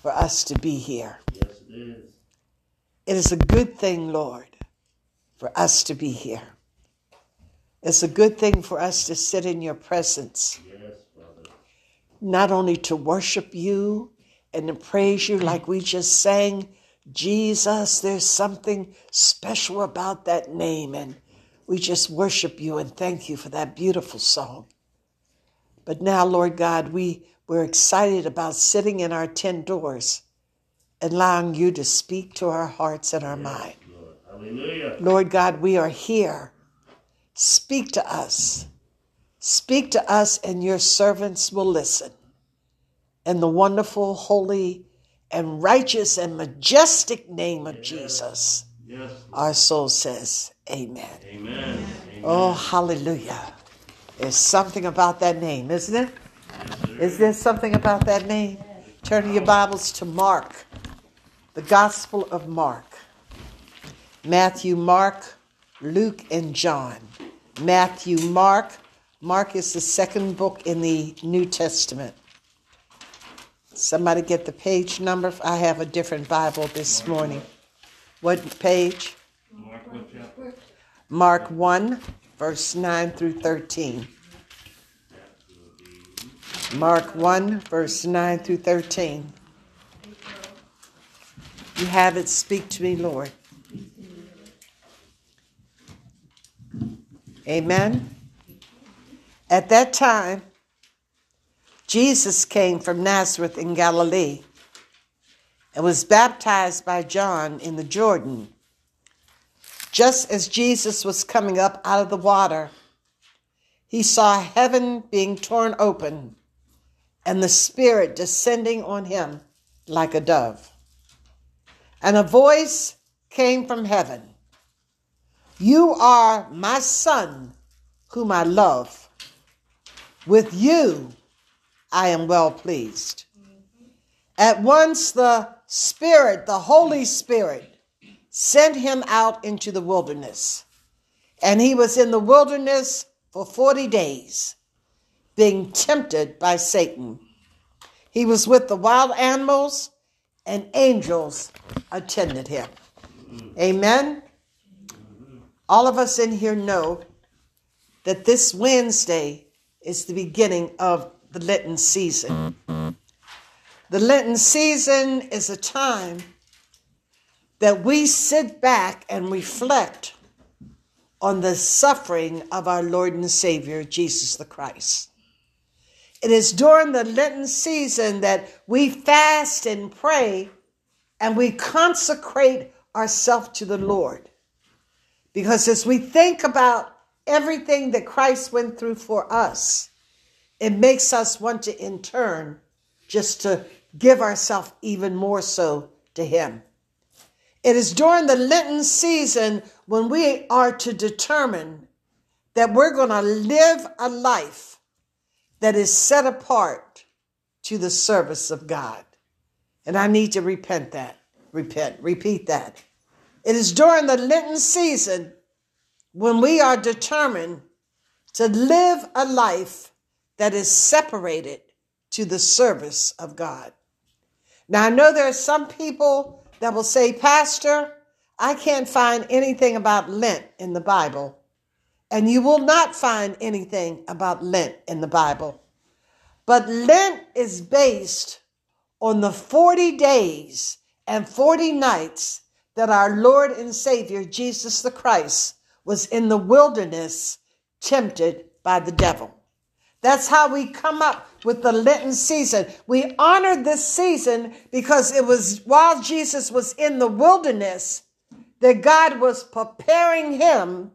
for us to be here. Yes, it is. It is a good thing, Lord, for us to be here. It's a good thing for us to sit in your presence, Yes, Father. not only to worship you and to praise you like we just sang, Jesus, there's something special about that name. And we just worship you and thank you for that beautiful song. But now, Lord God, we, we're excited about sitting in our tent doors, allowing you to speak to our hearts and our mind. Lord. Hallelujah. Lord God, we are here. Speak to us. Speak to us, and your servants will listen. In the wonderful, holy, and righteous and majestic name of Jesus, Yes. our soul says, Amen. Amen. Oh, Amen. Oh, hallelujah. There's something about that name, isn't it? Is there something about that name? Turn your Bibles to Mark, the Gospel of Mark. Matthew, Mark, Luke, and John. Matthew, Mark. Mark is the second book in the New Testament. Somebody get the page number. I have a different Bible this morning. What page? Mark? Mark 1, verse 9 through 13. Mark 1, verse 9 through 13. You have it, speak to me, Lord. Amen. At that time, Jesus came from Nazareth in Galilee and was baptized by John in the Jordan. Just as Jesus was coming up out of the water, he saw heaven being torn open and the Spirit descending on him like a dove. And a voice came from heaven You are my Son, whom I love. With you I am well pleased. At once the Spirit, the Holy Spirit, sent him out into the wilderness. And he was in the wilderness for 40 days, being tempted by Satan. He was with the wild animals, and angels attended him. Amen. All of us in here know that this Wednesday is the beginning of the Lenten season. The Lenten season is a time that we sit back and reflect on the suffering of our Lord and Savior, Jesus the Christ. It is during the Lenten season that we fast and pray and we consecrate ourselves to the Lord. Because as we think about everything that Christ went through for us, it makes us want to, in turn, just to give ourselves even more so to Him. It is during the Lenten season when we are to determine that we're going to live a life that is set apart to the service of God. And I need to repent that. Repent, repeat that. It is during the Lenten season when we are determined to live a life that is separated to the service of God. Now, I know there are some people that will say, Pastor, I can't find anything about Lent in the Bible. And you will not find anything about Lent in the Bible. But Lent is based on the 40 days and 40 nights that our Lord and Savior, Jesus the Christ, was in the wilderness tempted by the devil. That's how we come up with the Lenten season. We honor this season because it was while Jesus was in the wilderness that God was preparing him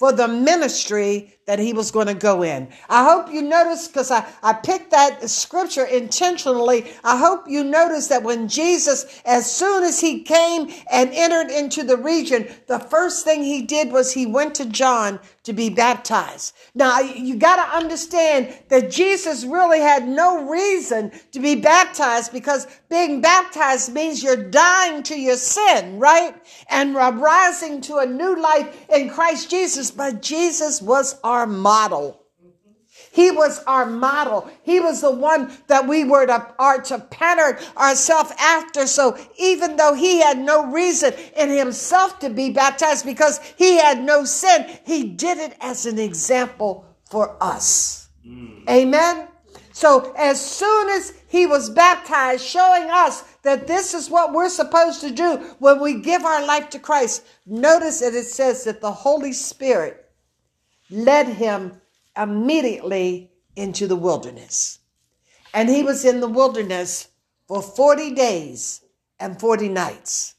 for the ministry that he was going to go in. I hope you notice, because I, I picked that scripture intentionally. I hope you notice that when Jesus, as soon as he came and entered into the region, the first thing he did was he went to John to be baptized. Now, you got to understand that Jesus really had no reason to be baptized because being baptized means you're dying to your sin, right? And rising to a new life in Christ Jesus. But Jesus was our model. He was our model. He was the one that we were to, are to pattern ourselves after. So even though he had no reason in himself to be baptized because he had no sin, he did it as an example for us. Mm. Amen. So as soon as he was baptized, showing us that this is what we're supposed to do when we give our life to Christ, notice that it says that the Holy Spirit led him immediately into the wilderness. And he was in the wilderness for 40 days and 40 nights.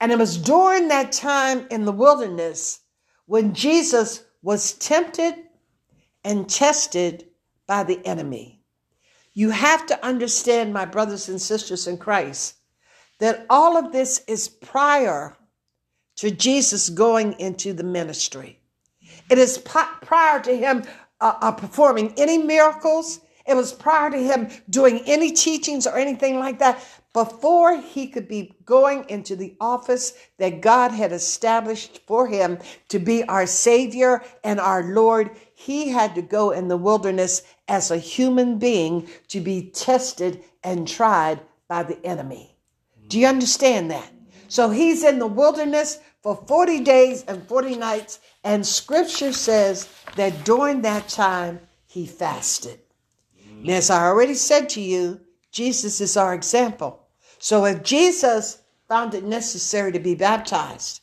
And it was during that time in the wilderness when Jesus was tempted and tested by the enemy. You have to understand, my brothers and sisters in Christ, that all of this is prior to Jesus going into the ministry. It is prior to him uh, uh, performing any miracles. It was prior to him doing any teachings or anything like that. Before he could be going into the office that God had established for him to be our Savior and our Lord, he had to go in the wilderness as a human being to be tested and tried by the enemy. Do you understand that? So he's in the wilderness for 40 days and 40 nights, and scripture says that during that time he fasted. And as I already said to you, Jesus is our example. So if Jesus found it necessary to be baptized,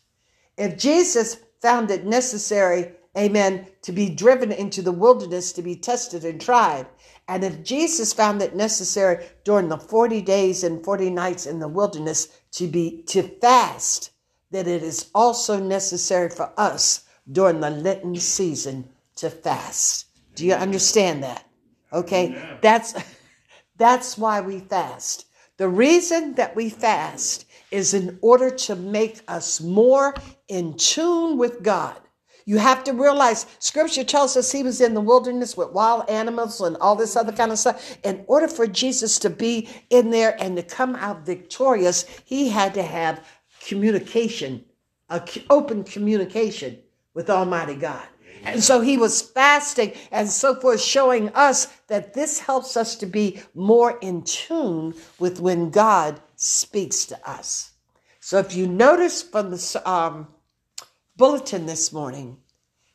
if Jesus found it necessary, amen, to be driven into the wilderness to be tested and tried, and if Jesus found it necessary during the 40 days and 40 nights in the wilderness to be to fast, that it is also necessary for us during the Lenten season to fast. Do you understand that? Okay? Yeah. That's that's why we fast. The reason that we fast is in order to make us more in tune with God. You have to realize scripture tells us he was in the wilderness with wild animals and all this other kind of stuff. In order for Jesus to be in there and to come out victorious, he had to have communication, a open communication with Almighty God. And so he was fasting and so forth, showing us that this helps us to be more in tune with when God speaks to us. So if you notice from the um, bulletin this morning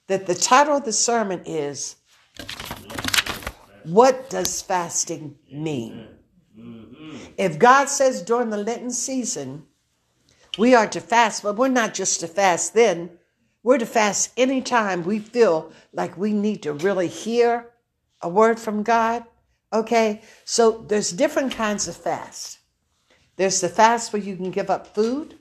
that the title of the sermon is What Does Fasting Mean? If God says during the Lenten season, we are to fast, but we're not just to fast then we're to fast anytime we feel like we need to really hear a word from God. Okay, so there's different kinds of fast. There's the fast where you can give up food.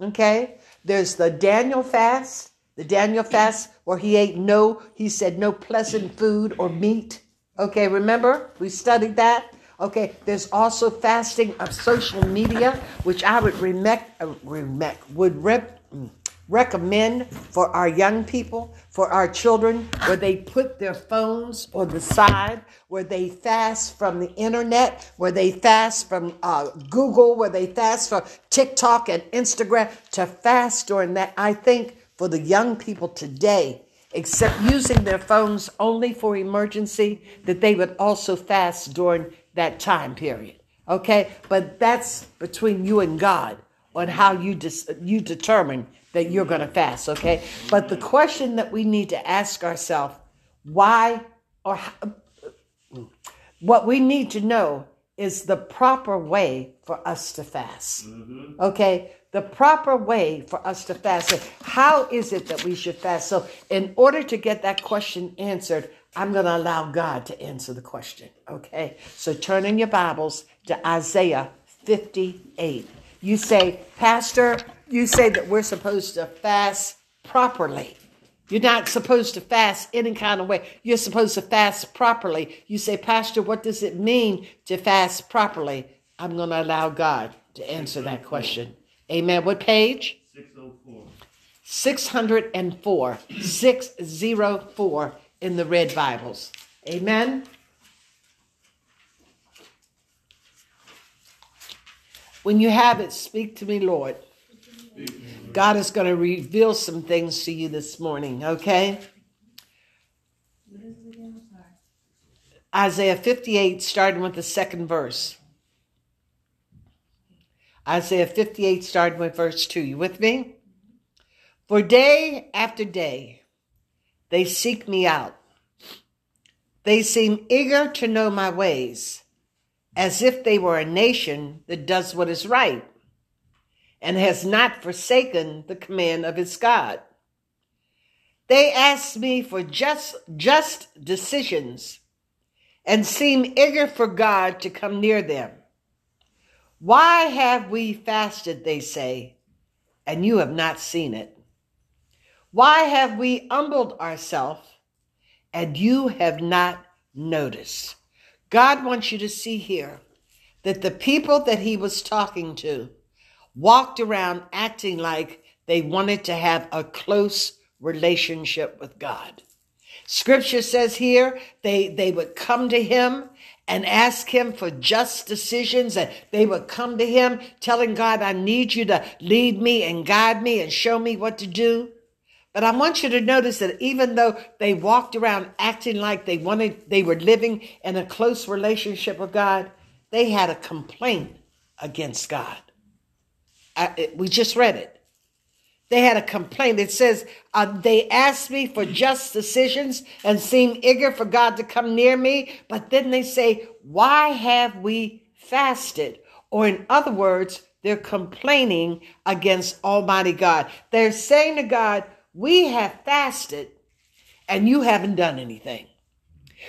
Okay, there's the Daniel fast. The Daniel fast where he ate no, he said no pleasant food or meat. Okay, remember we studied that. Okay, there's also fasting of social media, which I would remec, uh, remec would rep, mm, recommend for our young people, for our children, where they put their phones on the side, where they fast from the internet, where they fast from uh, Google, where they fast from TikTok and Instagram, to fast during that. I think for the young people today, except using their phones only for emergency, that they would also fast during that time period. Okay? But that's between you and God on how you dis- you determine that you're going to fast, okay? But the question that we need to ask ourselves, why or how, what we need to know is the proper way for us to fast. Mm-hmm. Okay? The proper way for us to fast. How is it that we should fast? So, in order to get that question answered, I'm going to allow God to answer the question. Okay? So, turn in your Bibles to Isaiah 58. You say, Pastor, you say that we're supposed to fast properly. You're not supposed to fast any kind of way. You're supposed to fast properly. You say, Pastor, what does it mean to fast properly? I'm going to allow God to answer that question. Amen. What page? 604. 604. 604 in the red Bibles. Amen. When you have it, speak to me, Lord. God is going to reveal some things to you this morning, okay? Isaiah 58, starting with the second verse. Isaiah 58, starting with verse 2. You with me? For day after day, they seek me out. They seem eager to know my ways, as if they were a nation that does what is right and has not forsaken the command of its God. They ask me for just, just decisions and seem eager for God to come near them. Why have we fasted, they say, and you have not seen it? Why have we humbled ourselves and you have not noticed? God wants you to see here that the people that he was talking to walked around acting like they wanted to have a close relationship with God. Scripture says here they, they would come to him and ask him for just decisions and they would come to him telling God, I need you to lead me and guide me and show me what to do. But I want you to notice that even though they walked around acting like they wanted, they were living in a close relationship with God, they had a complaint against God. I, we just read it. They had a complaint. It says, uh, they asked me for just decisions and seem eager for God to come near me. But then they say, why have we fasted? Or in other words, they're complaining against Almighty God. They're saying to God, we have fasted and you haven't done anything.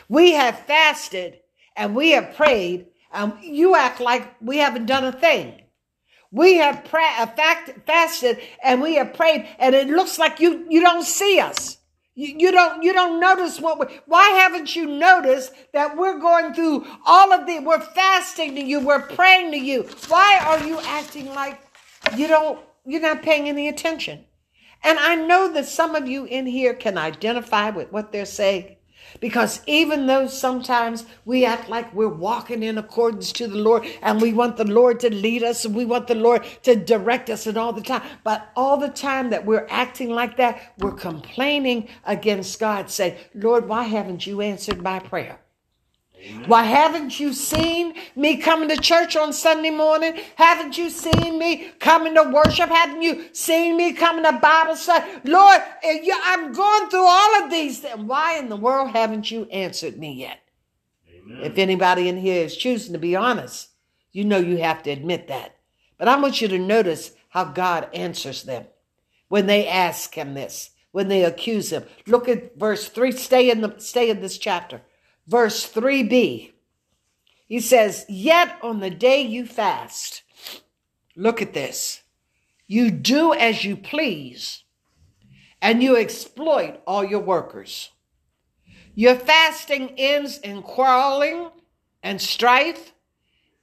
We have fasted and we have prayed and you act like we haven't done a thing. We have pra- uh, fact, fasted and we have prayed, and it looks like you you don't see us. You, you don't you don't notice what we why haven't you noticed that we're going through all of the we're fasting to you, we're praying to you. Why are you acting like you don't you're not paying any attention? And I know that some of you in here can identify with what they're saying. Because even though sometimes we act like we're walking in accordance to the Lord and we want the Lord to lead us and we want the Lord to direct us and all the time, but all the time that we're acting like that, we're complaining against God. saying, Lord, why haven't you answered my prayer? Why haven't you seen me coming to church on Sunday morning? Haven't you seen me coming to worship? Haven't you seen me coming to Bible study? Lord, eh, I'm going through all of these. Why in the world haven't you answered me yet? Amen. If anybody in here is choosing to be honest, you know you have to admit that. But I want you to notice how God answers them when they ask him this, when they accuse him. Look at verse 3. Stay in the stay in this chapter verse 3b. He says, Yet on the day you fast, look at this, you do as you please, and you exploit all your workers. Your fasting ends in quarreling and strife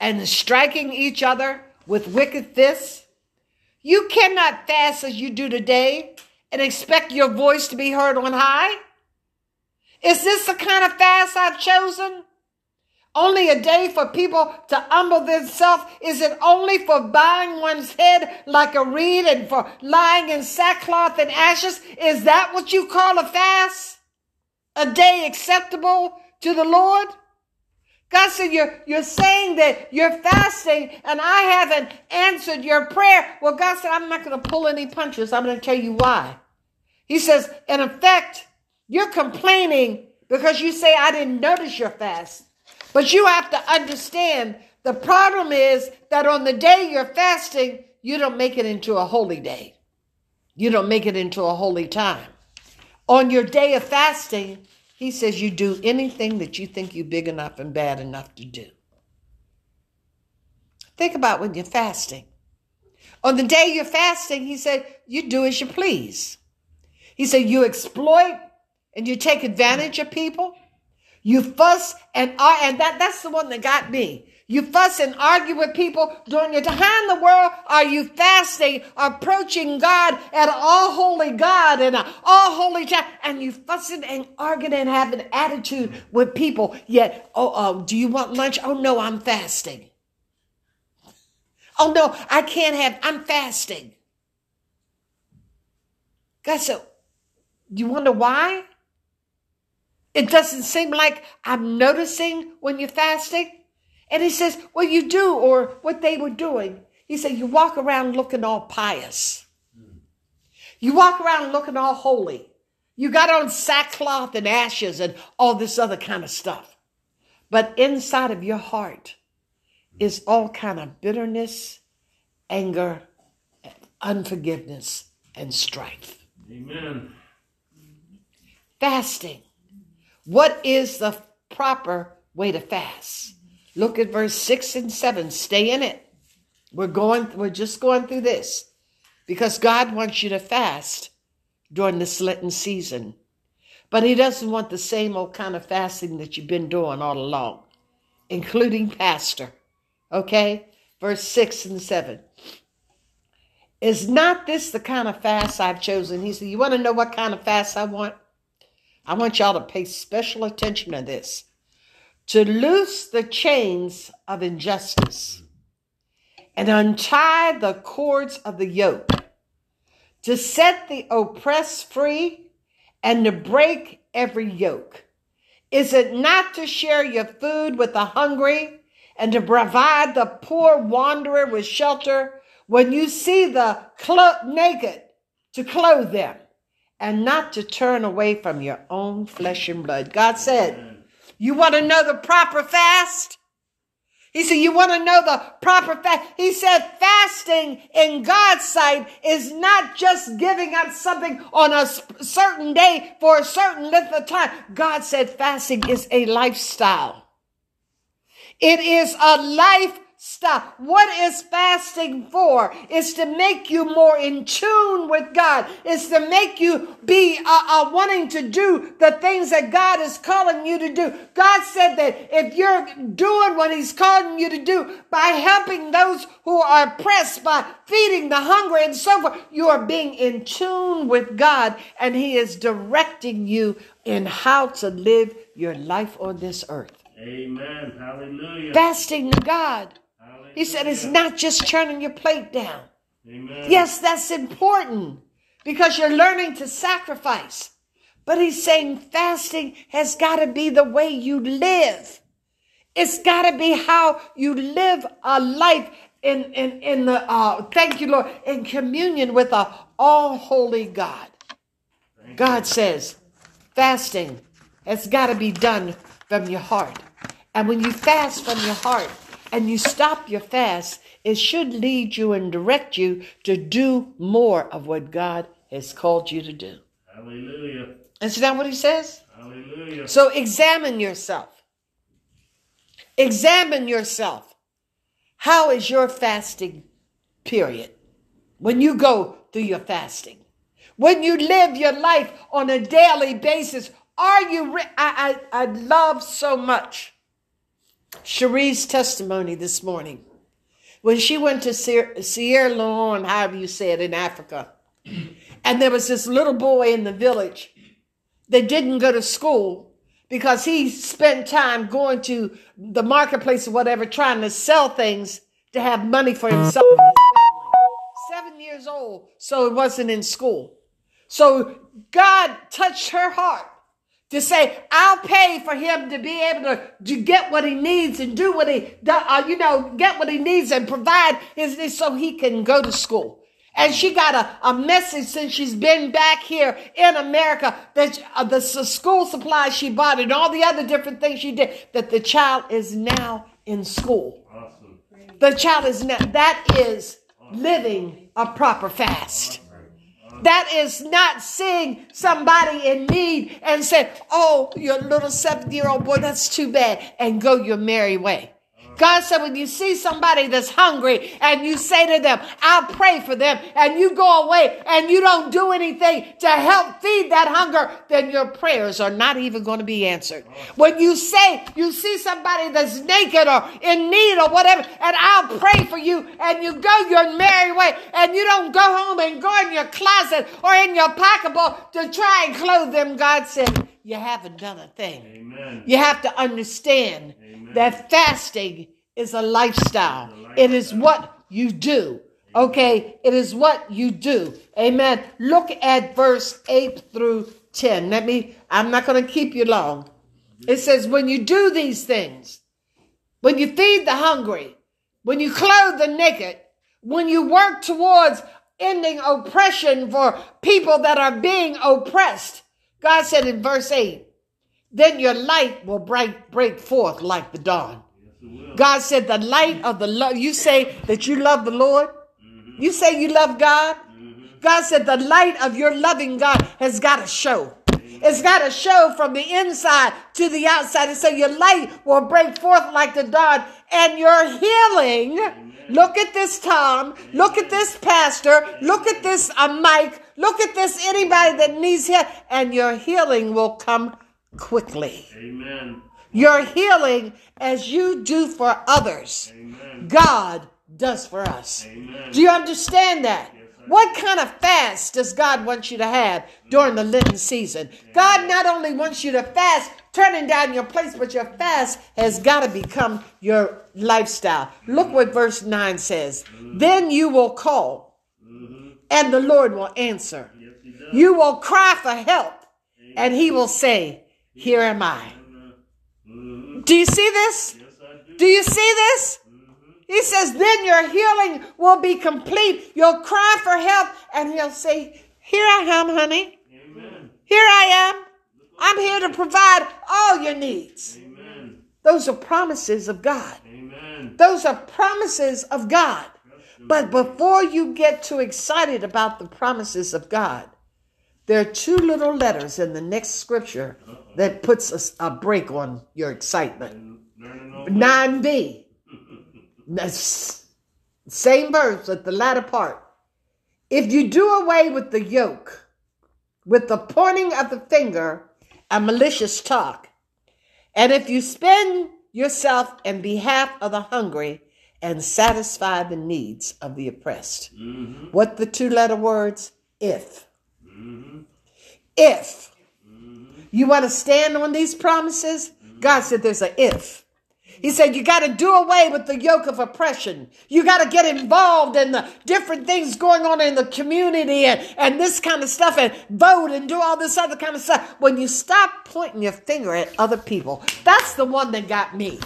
and striking each other with wicked fists. You cannot fast as you do today and expect your voice to be heard on high. Is this the kind of fast I've chosen? Only a day for people to humble themselves? Is it only for bowing one's head like a reed and for lying in sackcloth and ashes? Is that what you call a fast? A day acceptable to the Lord? God said, you're, you're saying that you're fasting and I haven't answered your prayer. Well, God said, I'm not going to pull any punches. I'm going to tell you why. He says, in effect, you're complaining because you say, I didn't notice your fast. But you have to understand the problem is that on the day you're fasting, you don't make it into a holy day. You don't make it into a holy time. On your day of fasting, he says you do anything that you think you're big enough and bad enough to do. Think about when you're fasting. On the day you're fasting, he said, you do as you please. He said, you exploit and you take advantage of people. You fuss and are, and that, that's the one that got me. You fuss and argue with people during your time. In the world are you fasting, approaching God at all holy God and uh, all holy time, and you fussing and arguing and having an attitude with people? Yet, oh, oh, do you want lunch? Oh no, I'm fasting. Oh no, I can't have. I'm fasting. God said, "You wonder why?" It doesn't seem like I'm noticing when you're fasting. And he says, Well, you do, or what they were doing. He said, You walk around looking all pious. You walk around looking all holy. You got on sackcloth and ashes and all this other kind of stuff. But inside of your heart is all kind of bitterness, anger, unforgiveness, and strife. Amen. Fasting. What is the proper way to fast? Look at verse 6 and 7. Stay in it. We're going we're just going through this because God wants you to fast during this Lenten season. But he doesn't want the same old kind of fasting that you've been doing all along, including pastor. Okay? Verse 6 and 7. Is not this the kind of fast I've chosen? He said, You want to know what kind of fast I want? I want y'all to pay special attention to this. To loose the chains of injustice and untie the cords of the yoke, to set the oppressed free and to break every yoke. Is it not to share your food with the hungry and to provide the poor wanderer with shelter when you see the clo- naked to clothe them and not to turn away from your own flesh and blood. God said, You want to know the proper fast? He said, You want to know the proper fast? He said, Fasting in God's sight is not just giving up something on a certain day for a certain length of time. God said, Fasting is a lifestyle, it is a life Stop. What is fasting for? Is to make you more in tune with God. Is to make you be uh, uh, wanting to do the things that God is calling you to do. God said that if you're doing what He's calling you to do by helping those who are oppressed, by feeding the hungry and so forth, you are being in tune with God and He is directing you in how to live your life on this earth. Amen. Hallelujah. Fasting to God. He said it's not just turning your plate down. Amen. Yes, that's important because you're learning to sacrifice. But he's saying fasting has got to be the way you live. It's got to be how you live a life in, in, in the, uh, thank you, Lord, in communion with a all holy God. God says fasting has got to be done from your heart. And when you fast from your heart and you stop your fast, it should lead you and direct you to do more of what God has called you to do. Hallelujah. Isn't that what he says? Hallelujah. So examine yourself. Examine yourself. How is your fasting period? When you go through your fasting, when you live your life on a daily basis, are you? Re- I, I I love so much Cherie's testimony this morning when she went to Sierra, Leone, however you say it, in Africa, and there was this little boy in the village that didn't go to school because he spent time going to the marketplace or whatever, trying to sell things to have money for himself. Seven years old, so it wasn't in school. So God touched her heart to say, I'll pay for him to be able to, to get what he needs and do what he, uh, you know, get what he needs and provide his, his- so he can go to school. And she got a, a message since she's been back here in America that uh, the school supplies she bought and all the other different things she did, that the child is now in school. Awesome. The child is now, that is living a proper fast. That is not seeing somebody in need and say, Oh, your little seven year old boy, that's too bad, and go your merry way. God said, when you see somebody that's hungry and you say to them, I'll pray for them, and you go away and you don't do anything to help feed that hunger, then your prayers are not even going to be answered. When you say you see somebody that's naked or in need or whatever, and I'll pray for you, and you go your merry way, and you don't go home and go in your closet or in your pocketbook to try and clothe them, God said, you haven't done a thing. Amen. You have to understand that fasting is a lifestyle. It is what you do. Okay, it is what you do. Amen. Look at verse 8 through 10. Let me, I'm not going to keep you long. It says, when you do these things, when you feed the hungry, when you clothe the naked, when you work towards ending oppression for people that are being oppressed, God said in verse 8, then your light will break, break forth like the dawn. Yes. God said, the light of the love. You say that you love the Lord. You say you love God. God said, the light of your loving God has got to show. It's got to show from the inside to the outside. And so your light will break forth like the dawn and your healing. Look at this Tom. Look at this pastor. Look at this uh, Mike. Look at this anybody that needs help. And your healing will come quickly. Amen. Your healing as you do for others. Amen. God does for us. Amen. Do you understand that? Yes, What kind of fast does God want you to have during the Lenten season? God not only wants you to fast, turning down your place, but your fast has got to become your lifestyle. Look mm. what verse 9 says. Then you will call, and the Lord will answer. Yes. You will cry for help, and he will say, Here am I. Do you see this? Yes, do. Do you see this? He says, then your healing will be complete. You'll cry for help, and he'll say, Here I am, honey. Amen. Here I am. I'm here to provide all your needs. Amen. Those are promises of God. Amen. Those are promises of God. But before you get too excited about the promises of God, there are two little letters in the next scripture that puts a, a break on your excitement. And learning all 9b. Same verse at the latter part. If you do away with the yoke, with the pointing of the finger and malicious talk, and if you spend yourself in behalf of the hungry and satisfy the needs of the oppressed. Mm-hmm. What the two letter words? If. Mm-hmm. If you want to stand on these promises, God said there's a if. He said you got to do away with the yoke of oppression. You got to get involved in the different things going on in the community and, and this kind of stuff and vote and do all this other kind of stuff. When you stop pointing your finger at other people, that's the one that got me.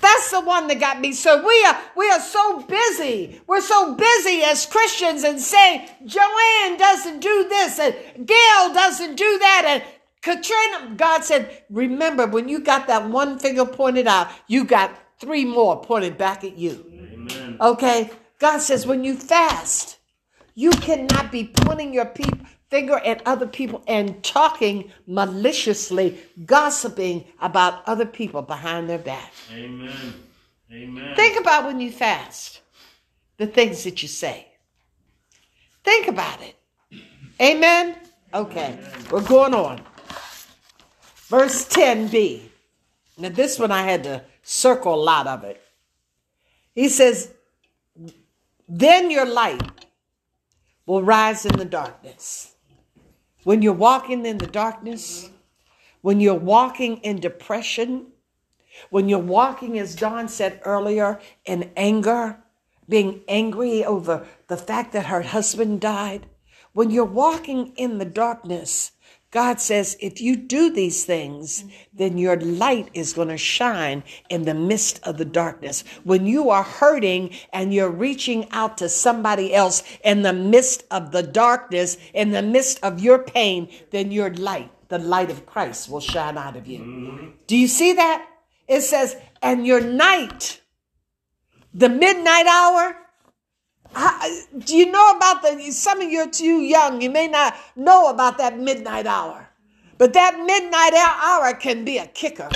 That's the one that got me. So we are we are so busy. We're so busy as Christians and saying Joanne doesn't do this and Gail doesn't do that and Katrina. God said, remember when you got that one finger pointed out, you got three more pointed back at you. Amen. Okay? God says when you fast, you cannot be pointing your peop finger at other people and talking maliciously, gossiping about other people behind their back. Amen. Amen. Think about when you fast, the things that you say. Think about it. Amen? Okay, we're going on. Verse 10b. Now, this one I had to circle a lot of it. He says, Then your light will rise in the darkness. When you're walking in the darkness, when you're walking in depression, when you're walking, as Dawn said earlier, in anger, being angry over the fact that her husband died, when you're walking in the darkness, God says, if you do these things, then your light is going to shine in the midst of the darkness. When you are hurting and you're reaching out to somebody else in the midst of the darkness, in the midst of your pain, then your light, the light of Christ, will shine out of you. Do you see that? It says, and your night, the midnight hour, I- do you know about the some of you are too young you may not know about that midnight hour. But that midnight hour can be a kicker.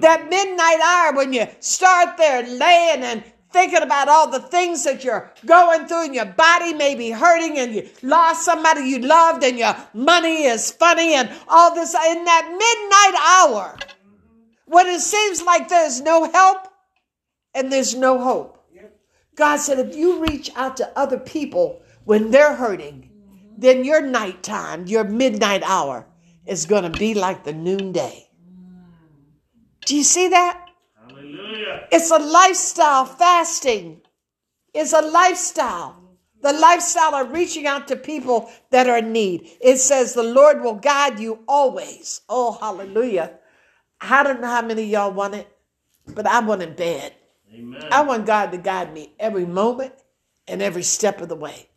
That midnight hour when you start there laying and thinking about all the things that you're going through and your body may be hurting and you lost somebody you loved and your money is funny and all this in that midnight hour when it seems like there's no help and there's no hope God said, if you reach out to other people when they're hurting, then your nighttime, your midnight hour is going to be like the noonday. Do you see that? Hallelujah. It's a lifestyle. Fasting is a lifestyle the lifestyle of reaching out to people that are in need. It says the Lord will guide you always. Oh, hallelujah. I don't know how many of y'all want it, but I want it bad. Amen. I want God to guide me every moment and every step of the way.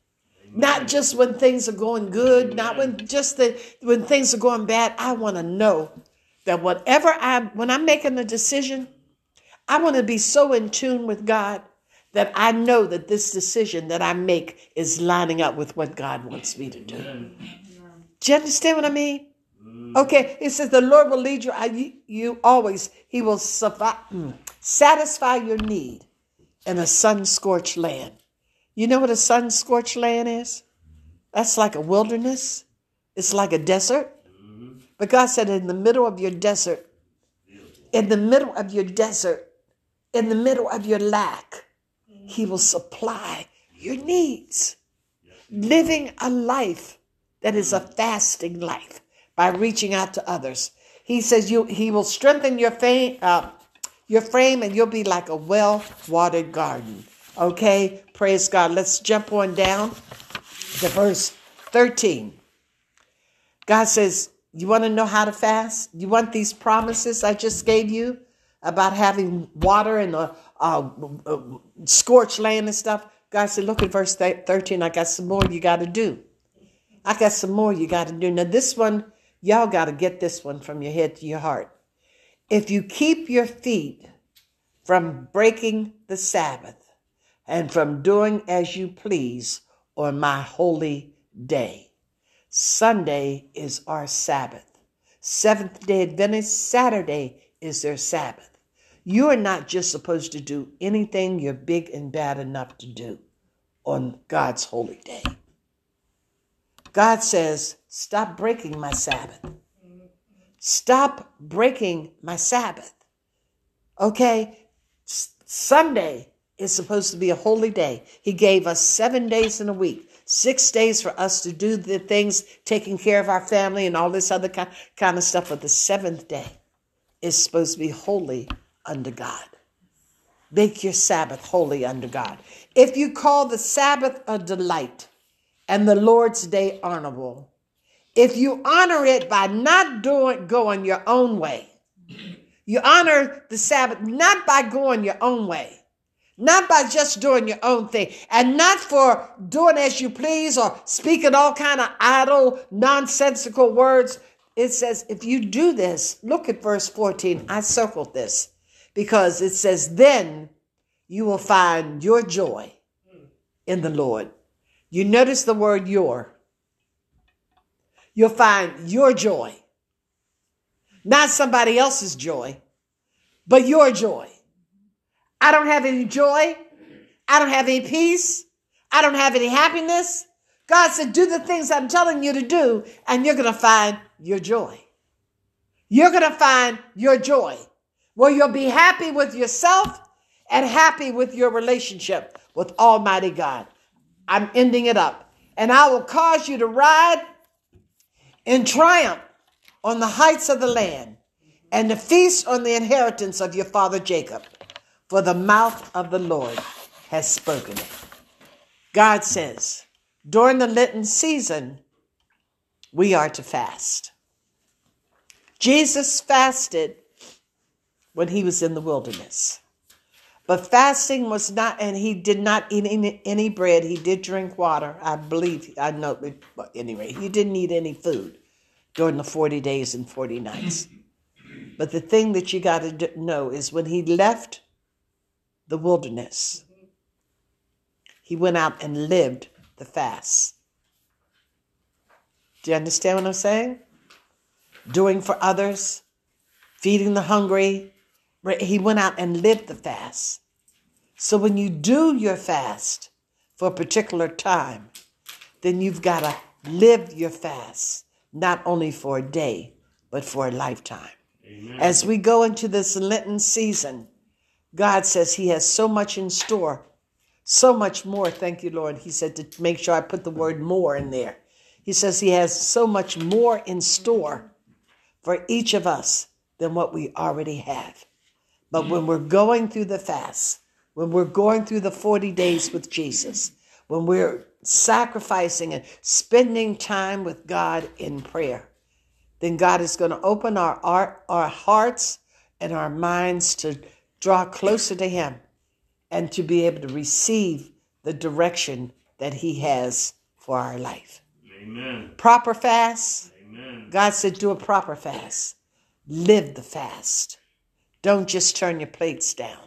Not just when things are going good, not when just the when things are going bad. I want to know that whatever I when I'm making a decision, I want to be so in tune with God that I know that this decision that I make is lining up with what God wants me to do. Do you understand what I mean? Okay, it says the Lord will lead you, I, you always. He will suffi- mm, satisfy your need in a sun scorched land. You know what a sun scorched land is? That's like a wilderness. It's like a desert. But God said, in the middle of your desert, in the middle of your desert, in the middle of your lack, He will supply your needs. Living a life that is a fasting life by reaching out to others. He says you He will strengthen your faith. uh, your frame, and you'll be like a well-watered garden. Okay, praise God. Let's jump on down to verse 13. God says, You want to know how to fast? You want these promises I just gave you about having water and a, a, a scorched land and stuff? God said, Look at verse 13. I got some more you got to do. I got some more you got to do. Now, this one, y'all got to get this one from your head to your heart. If you keep your feet from breaking the Sabbath and from doing as you please on my holy day. Sunday is our Sabbath. Seventh day Adventist, Saturday is their Sabbath. You are not just supposed to do anything you're big and bad enough to do on God's holy day. God says, stop breaking my Sabbath. Stop breaking my Sabbath. Okay? S- Sunday is supposed to be a holy day. He gave us seven days in a week, six days for us to do the things, taking care of our family and all this other kind, kind of stuff. But the seventh day is supposed to be holy unto God. Make your Sabbath holy unto God. If you call the Sabbath a delight and the Lord's day honorable, if you honor it by not doing going your own way, you honor the Sabbath not by going your own way, not by just doing your own thing, and not for doing as you please or speaking all kind of idle, nonsensical words. It says, if you do this, look at verse 14. I circled this because it says, then you will find your joy in the Lord. You notice the word your. You'll find your joy, not somebody else's joy, but your joy. I don't have any joy. I don't have any peace. I don't have any happiness. God said, do the things I'm telling you to do, and you're going to find your joy. You're going to find your joy where you'll be happy with yourself and happy with your relationship with Almighty God. I'm ending it up. And I will cause you to ride in triumph on the heights of the land and to feast on the inheritance of your father Jacob, for the mouth of the Lord has spoken it. God says, during the Lenten season, we are to fast. Jesus fasted when he was in the wilderness. But fasting was not, and he did not eat any, any bread. He did drink water. I believe, I know, but anyway, he didn't eat any food during the 40 days and 40 nights. But the thing that you got to know is when he left the wilderness, he went out and lived the fast. Do you understand what I'm saying? Doing for others, feeding the hungry. He went out and lived the fast. So when you do your fast for a particular time, then you've got to live your fast, not only for a day, but for a lifetime. Amen. As we go into this Lenten season, God says He has so much in store, so much more. Thank you, Lord. He said to make sure I put the word more in there. He says He has so much more in store for each of us than what we already have. But when we're going through the fast, when we're going through the 40 days with Jesus, when we're sacrificing and spending time with God in prayer, then God is going to open our, our, our hearts and our minds to draw closer to Him and to be able to receive the direction that He has for our life. Amen. Proper fast. Amen. God said, do a proper fast. Live the fast. Don't just turn your plates down.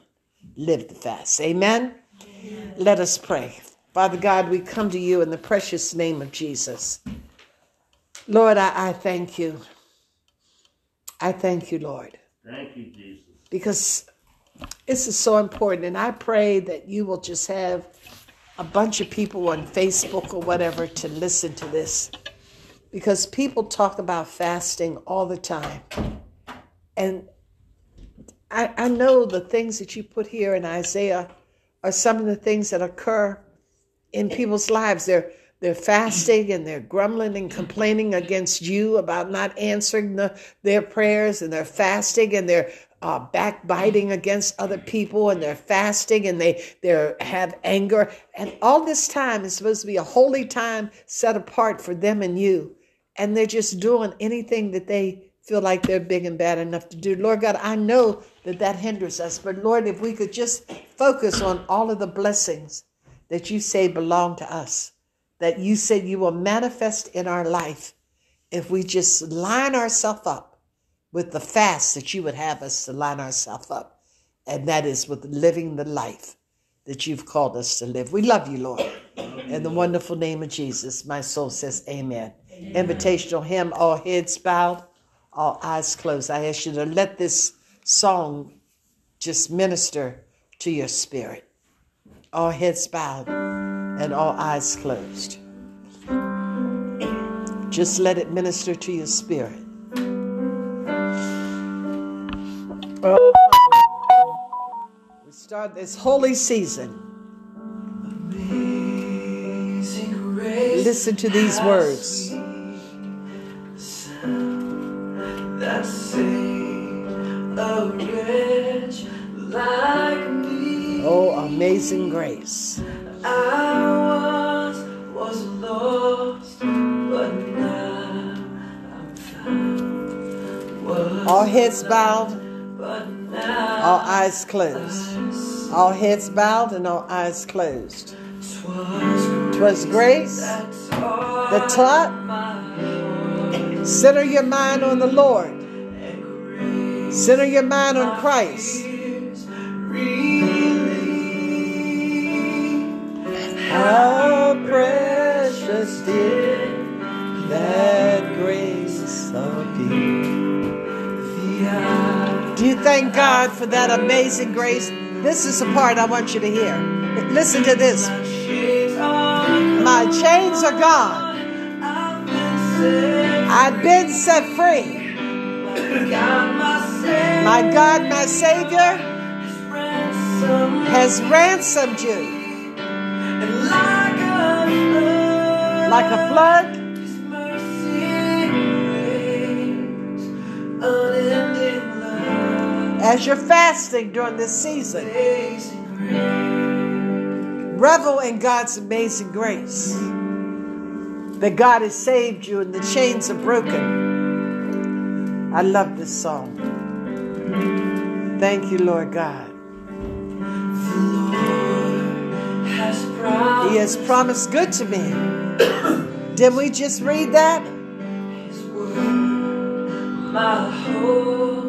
Live the fast. Amen? Amen. Let us pray. Father God, we come to you in the precious name of Jesus. Lord, I, I thank you. I thank you, Lord. Thank you, Jesus. Because this is so important. And I pray that you will just have a bunch of people on Facebook or whatever to listen to this. Because people talk about fasting all the time. And I, I know the things that you put here in Isaiah are some of the things that occur in people's lives. They're they're fasting and they're grumbling and complaining against you about not answering the, their prayers, and they're fasting and they're uh, backbiting against other people, and they're fasting and they they have anger, and all this time is supposed to be a holy time set apart for them and you, and they're just doing anything that they feel like they're big and bad enough to do. Lord God, I know that that hinders us, but Lord, if we could just focus on all of the blessings that you say belong to us, that you said you will manifest in our life if we just line ourselves up with the fast that you would have us to line ourselves up. And that is with living the life that you've called us to live. We love you, Lord. In the wonderful name of Jesus, my soul says amen. amen. Invitational hymn, all heads bowed, all eyes closed. I ask you to let this song just minister to your spirit all heads bowed and all eyes closed. Just let it minister to your spirit. Oh, we start this holy season. Listen to these words. Amazing grace. I was, was lost, but now I'm found. All heads bowed, all eyes closed. All heads bowed and all eyes closed. Twas grace that taught. Center your mind on the Lord. Center your mind on Christ. How precious did that grace appear. Do you thank God for that amazing grace? This is the part I want you to hear. Listen to this. My chains are gone. I've been set free. My God, my Savior, has ransomed you like a flood. As you're fasting during this season, revel in God's amazing grace. That God has saved you and the chains are broken. I love this song. Thank you, Lord God. He has promised good to me. Did we just read that? my hope.